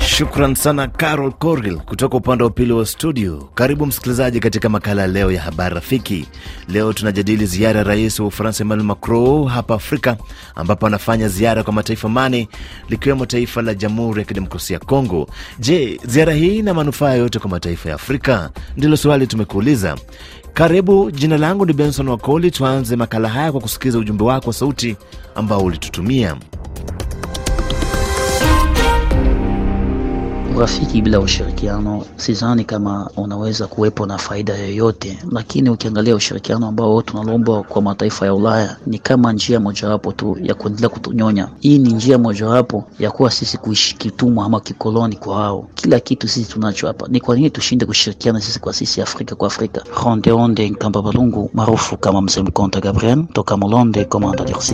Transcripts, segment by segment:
Shukran sana Carol Corgil kutoka upande wa pili wa studio. Karibu msikilizaji katika makala leo ya habari rafiki. Leo tunajadili ziara ya rais wa Ufaransa Emmanuel Macron hapa Afrika, ambapo anafanya ziara kwa mataifa mane likiwemo taifa la Jamhuri ya Kidemokrasia ya Kongo. Je, ziara hii ina manufaa yote kwa mataifa ya Afrika? Ndilo swali tumekuuliza. Karibu, jina langu ni Benson Wakoli. Tuanze makala haya kwa kusikiliza ujumbe wako wa sauti ambao ulitutumia. Urafiki bila ushirikiano sidhani kama unaweza kuwepo na faida yoyote, lakini ukiangalia ushirikiano ambao tunalomba kwa mataifa ya Ulaya ni kama njia mojawapo tu ya kuendelea kutunyonya. Hii ni njia mojawapo ya kuwa sisi kuishi kitumwa ama kikoloni kwa wao. Kila kitu sisi tunacho hapa, ni kwa nini tushinde kushirikiana sisi kwa sisi, Afrika kwa Afrika? Ronde Onde Nkamba Balungu maarufu kama Mzee Mkonta Gabriel toka Molonde Komanda DRC.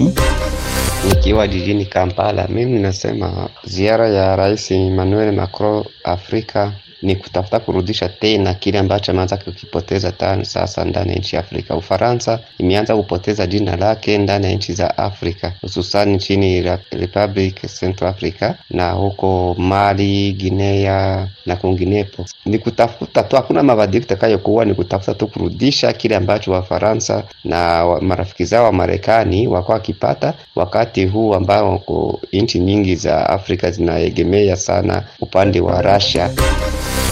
Nikiwa jijini Kampala, mimi nasema ziara ya Rais Emmanuel Macron Afrika ni kutafuta kurudisha tena kile ambacho ameanza kukipoteza tani sasa ndani ya nchi ya Afrika. Ufaransa imeanza kupoteza jina lake ndani ya nchi za Afrika, hususani nchini Republic Central Africa na huko Mali, Guinea na kwinginepo. Ni kutafuta tu, hakuna mabadiliko itakayokuwa, ni kutafuta tu kurudisha kile ambacho Wafaransa na wa marafiki zao wa Marekani wakuwa wakipata wakati huu ambao nchi nyingi za Afrika zinaegemea sana upande wa Russia.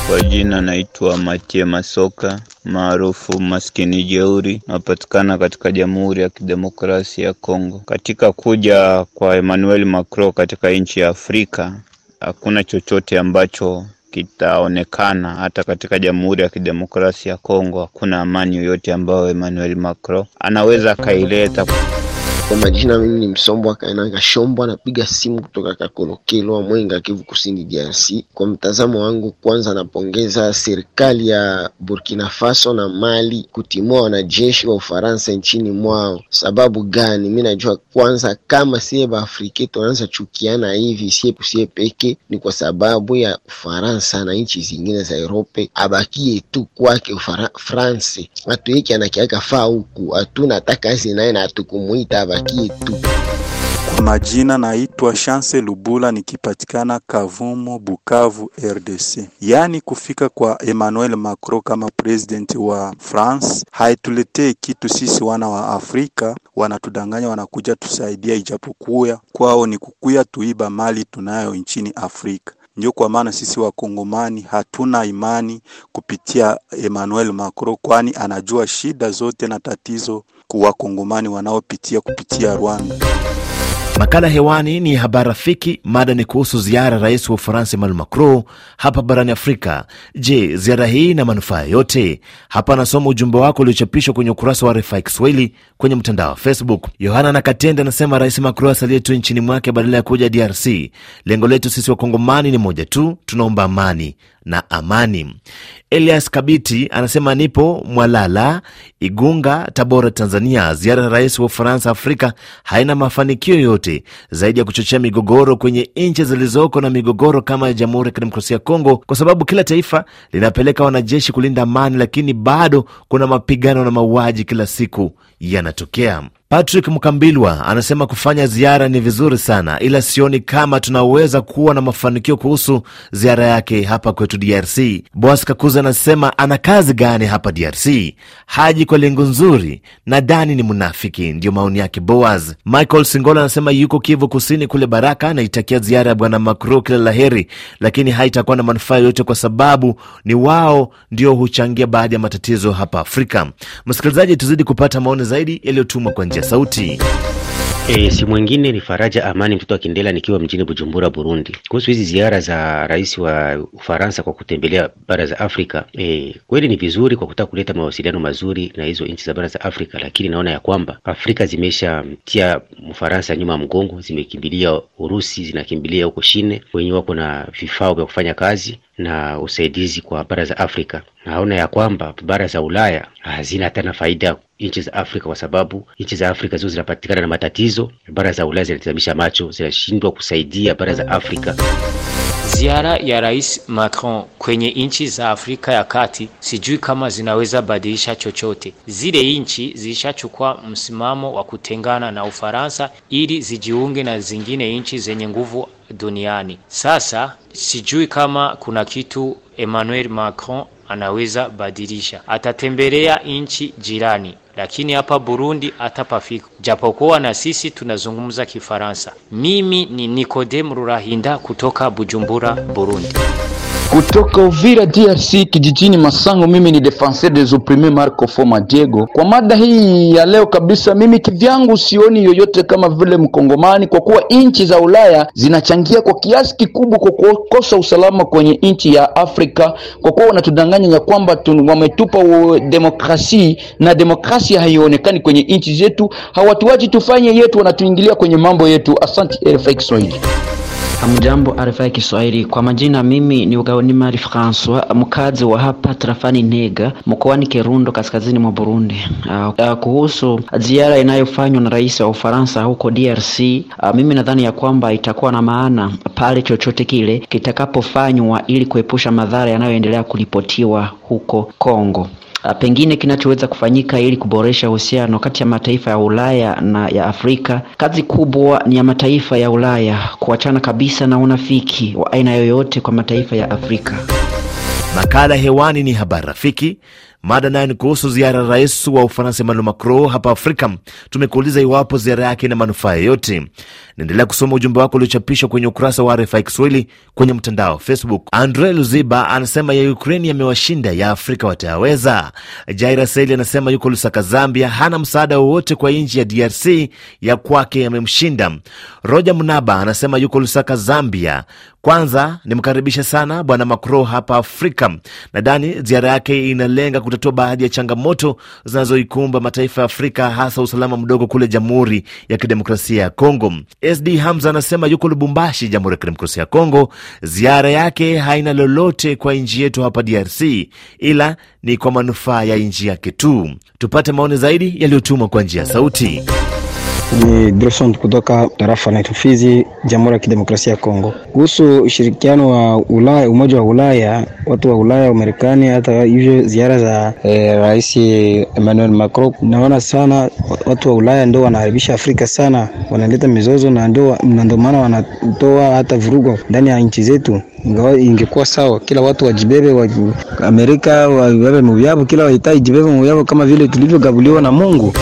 Kwa jina naitwa Matie Masoka maarufu maskini jeuri, napatikana katika Jamhuri ya Kidemokrasia ya Kongo. Katika kuja kwa Emmanuel Macron katika nchi ya Afrika, hakuna chochote ambacho kitaonekana. Hata katika Jamhuri ya Kidemokrasia ya Kongo hakuna amani yoyote ambayo Emmanuel Macron anaweza akaileta. Kwa majina mimi ni Msombwa Kainanga Shombwa, napiga simu kutoka Kakolokelwa, Mwenga, Kivu Kusini, DRC. Kwa mtazamo wangu, kwanza napongeza serikali ya Burkina Faso na Mali kutimua wanajeshi wa Ufaransa nchini mwao. Sababu gani? Mi najua kwanza, kama sie baafrike tunaanza chukiana hivi sie pusie peke, ni kwa sababu ya Ufaransa na nchi zingine za Europe. Abakie tu kwake France, atuiki anakiaka faa huku, hatunataka kazi naye na hatukumuita abakie tu. Kwa majina naitwa Chance Lubula nikipatikana Kavumo, Bukavu, RDC. Yaani kufika kwa Emmanuel Macron kama president wa France haituletee kitu sisi wana wa Afrika, wanatudanganya wanakuja tusaidia, ijapokuwa kwao ni kukuya tuiba mali tunayo nchini Afrika. Ndio kwa maana sisi wakongomani hatuna imani kupitia Emmanuel Macron, kwani anajua shida zote na tatizo wakongomani wanaopitia kupitia Rwanda. Makala hewani ni habari rafiki. Mada ni kuhusu ziara ya rais wa Ufaransa Emmanuel Macron hapa barani Afrika. Je, ziara hii ina manufaa yote? Hapa anasoma ujumbe wako uliochapishwa kwenye ukurasa wa RFI Kiswahili kwenye mtandao wa Facebook. Yohana Nakatende anasema Rais Macron asalie tu nchini mwake badala ya kuja DRC. Lengo letu sisi wakongomani ni moja tu, tunaomba amani na amani. Elias Kabiti anasema nipo Mwalala, Igunga, Tabora, Tanzania. Ziara ya rais wa Ufaransa Afrika haina mafanikio yoyote zaidi ya kuchochea migogoro kwenye nchi zilizoko na migogoro kama ya Jamhuri ya Kidemokrasia ya Kongo, kwa sababu kila taifa linapeleka wanajeshi kulinda amani, lakini bado kuna mapigano na mauaji kila siku yanatokea. Patrick Mkambilwa anasema kufanya ziara ni vizuri sana, ila sioni kama tunaweza kuwa na mafanikio kuhusu ziara yake hapa kwetu DRC. Boas Kakuza anasema ana kazi gani hapa DRC? Haji kwa lengo nzuri, nadhani ni mnafiki. Ndio maoni yake Boas. Michael Singola anasema yuko Kivu Kusini kule Baraka, anaitakia ziara ya bwana Macron kila la heri, lakini haitakuwa na manufaa yoyote kwa sababu ni wao ndio huchangia baadhi ya matatizo hapa Afrika. Msikilizaji, tuzidi kupata maoni zaidi yaliyotumwa kwa njia sauti. E, si mwingine ni Faraja Amani mtoto wa Kindela nikiwa mjini Bujumbura, Burundi. Kuhusu hizi ziara za rais wa Ufaransa kwa kutembelea bara za Afrika, e, kweli ni vizuri kwa kutaka kuleta mawasiliano mazuri na hizo nchi za bara za Afrika, lakini naona ya kwamba Afrika zimeshamtia Mfaransa nyuma mgongo, zimekimbilia Urusi, zinakimbilia huko Shine, wenyewe wako na vifaa vya kufanya kazi na usaidizi kwa bara za Afrika. Naona ya kwamba bara za Ulaya hazina tena faida nchi za Afrika kwa sababu nchi za Afrika zio zinapatikana na matatizo. Bara za Ulaya zinatizamisha macho, zinashindwa kusaidia bara za Afrika. Ziara ya Rais Macron kwenye nchi za Afrika ya Kati sijui kama zinaweza badilisha chochote. Zile nchi zilishachukua msimamo wa kutengana na Ufaransa ili zijiunge na zingine nchi zenye nguvu duniani. Sasa sijui kama kuna kitu Emmanuel Macron anaweza badilisha. Atatembelea nchi jirani, lakini hapa Burundi hatapafika, japokuwa na sisi tunazungumza Kifaransa. Mimi ni Nikodem Rurahinda kutoka Bujumbura, Burundi. Kutoka Uvira DRC kijijini Masango, mimi ni defenseur des opprimes Marco Foma Diego. Kwa mada hii ya leo kabisa, mimi kivyangu sioni yoyote kama vile mkongomani, kwa kuwa nchi za Ulaya zinachangia kwa kiasi kikubwa kwa kukosa usalama kwenye nchi ya Afrika, kwa kuwa wanatudanganya ya kwamba wametupa demokrasi na demokrasia haionekani kwenye nchi zetu. Hawatuachi tufanye yetu, wanatuingilia kwenye mambo yetu. Asante RFI Kiswahili. Hamjambo RFI Kiswahili, kwa majina mimi ni Ugaoni Mari Francois, mkazi wa hapa tarafani Nega mkoani Kirundo, kaskazini mwa Burundi. Uh, uh, kuhusu ziara inayofanywa na rais wa Ufaransa huko DRC, uh, mimi nadhani ya kwamba itakuwa na maana pale chochote kile kitakapofanywa ili kuepusha madhara yanayoendelea kuripotiwa huko Kongo. Uh, pengine kinachoweza kufanyika ili kuboresha uhusiano kati ya mataifa ya Ulaya na ya Afrika. Kazi kubwa ni ya mataifa ya Ulaya kuachana kabisa na unafiki wa aina yoyote kwa mataifa ya Afrika. Makala hewani ni habari rafiki. Mada nayo ni kuhusu ziara ya rais wa Ufaransa Emmanuel Macron hapa Afrika. Tumekuuliza iwapo ziara yake ina manufaa yoyote. Naendelea kusoma ujumbe wako uliochapishwa kwenye ukurasa wa RFI Kiswahili kwenye mtandao Facebook. Andre Luziba anasema ya Ukraini yamewashinda, ya Afrika watayaweza. Jaira Seli anasema yuko Lusaka, Zambia, hana msaada wowote kwa nchi ya DRC, ya kwake yamemshinda. Roja Mnaba anasema yuko Lusaka, Zambia. Kwanza nimkaribisha sana Bwana Macron hapa Afrika. Nadhani ziara yake inalenga kutatua baadhi ya changamoto zinazoikumba mataifa ya Afrika, hasa usalama mdogo kule Jamhuri ya Kidemokrasia ya Kongo. SD Hamza anasema yuko Lubumbashi, Jamhuri ya Kidemokrasia ya Kongo. Ziara yake haina lolote kwa nchi yetu hapa DRC, ila ni kwa manufaa ya nchi yake tu. Tupate maoni zaidi yaliyotumwa kwa njia ya sauti. Ni Drosson kutoka tarafa la Fizi, Jamhuri ya Kidemokrasia ya Kongo. Kuhusu ushirikiano wa Ulaya, Umoja wa Ulaya, watu wa Ulaya, wa hata hivyo ziara za e, Rais Emmanuel Macron, naona sana watu wa Ulaya ndio wanaharibisha Afrika sana, wanaleta mizozo na ndio maana wanatoa hata vurugo ndani ya nchi zetu. Ingekuwa sawa, kila watu wajibebe wa Amerika wabebe muvyavo, kila wahitaji jibebe muvyavo kama vile tulivyogabuliwa na Mungu.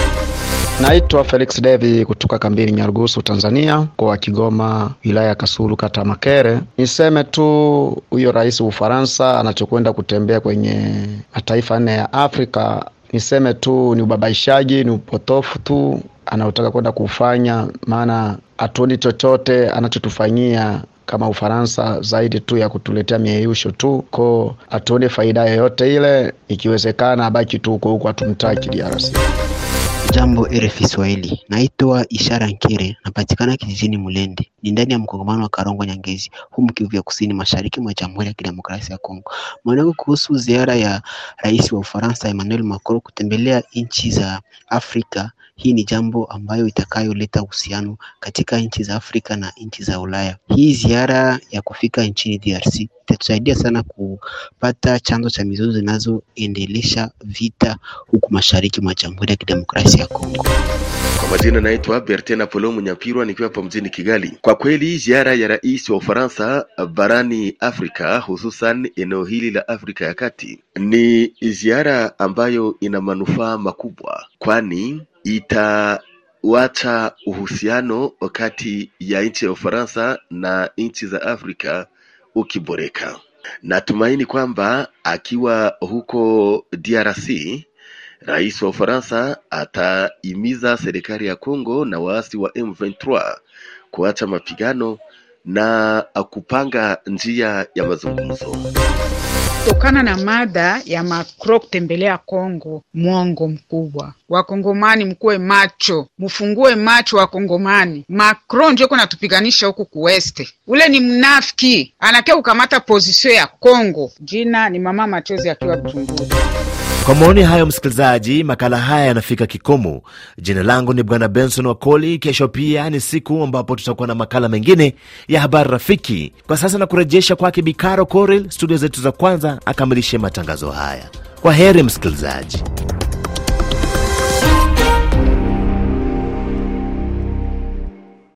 Naitwa Felix Devi kutoka kambini Nyarugusu, Tanzania, mkoa wa Kigoma, wilaya ya Kasulu, kata Makere. Niseme tu huyo rais wa Ufaransa anachokwenda kutembea kwenye mataifa nne ya Afrika, niseme tu ni ubabaishaji, ni upotofu tu anaotaka kwenda kufanya, maana hatuoni chochote anachotufanyia kama Ufaransa zaidi tu ya kutuletea mieyusho tu, ko hatuoni faida yoyote ile. Ikiwezekana abaki tu huko huko, hatumtaki DRC. Jambo RFI Swahili, naitwa Ishara Nkere, napatikana kijijini Mulende, ni ndani ya mkongamano wa Karongo Nyangezi, humu Kivu ya kusini mashariki mwa Jamhuri ya Kidemokrasia ya Kongo. Maoni yangu kuhusu ziara ya rais wa Ufaransa Emmanuel Macron kutembelea nchi za Afrika, hii ni jambo ambayo itakayoleta uhusiano katika nchi za Afrika na nchi za Ulaya. Hii ziara ya kufika nchini DRC itatusaidia sana kupata chanzo cha mizozo zinazoendelesha vita huku mashariki mwa Jamhuri ya Kidemokrasia ya Kongo. Kwa majina naitwa Bertin Apollo Munyapirwa nikiwa hapa mjini Kigali. Kwa kweli ziara ya rais wa Ufaransa barani Afrika, hususan eneo hili la Afrika ya Kati, ni ziara ambayo ina manufaa makubwa, kwani itawacha uhusiano kati ya nchi ya Ufaransa na nchi za Afrika ukiboreka. Natumaini kwamba akiwa huko DRC Rais wa Ufaransa atahimiza serikali ya Kongo na waasi wa M23 kuacha mapigano na kupanga njia ya mazungumzo. Kutokana na mada ya Macron kutembelea Kongo, mwongo mkubwa. Wakongomani mkuwe macho, mfungue macho Wakongomani. Macron ndio iko natupiganisha huku kuweste, ule ni mnafiki, anakia kukamata pozisio ya Kongo. Jina ni mama machozi akiwa Bujumbura. Kwa maoni hayo, msikilizaji, makala haya yanafika kikomo. Jina langu ni Bwana Benson Wakoli. Kesho pia ni siku ambapo tutakuwa na makala mengine ya habari rafiki. Kwa sasa na kurejesha kwake Bikaro Koril, studio zetu za kwanza, akamilishe matangazo haya. Kwa heri msikilizaji.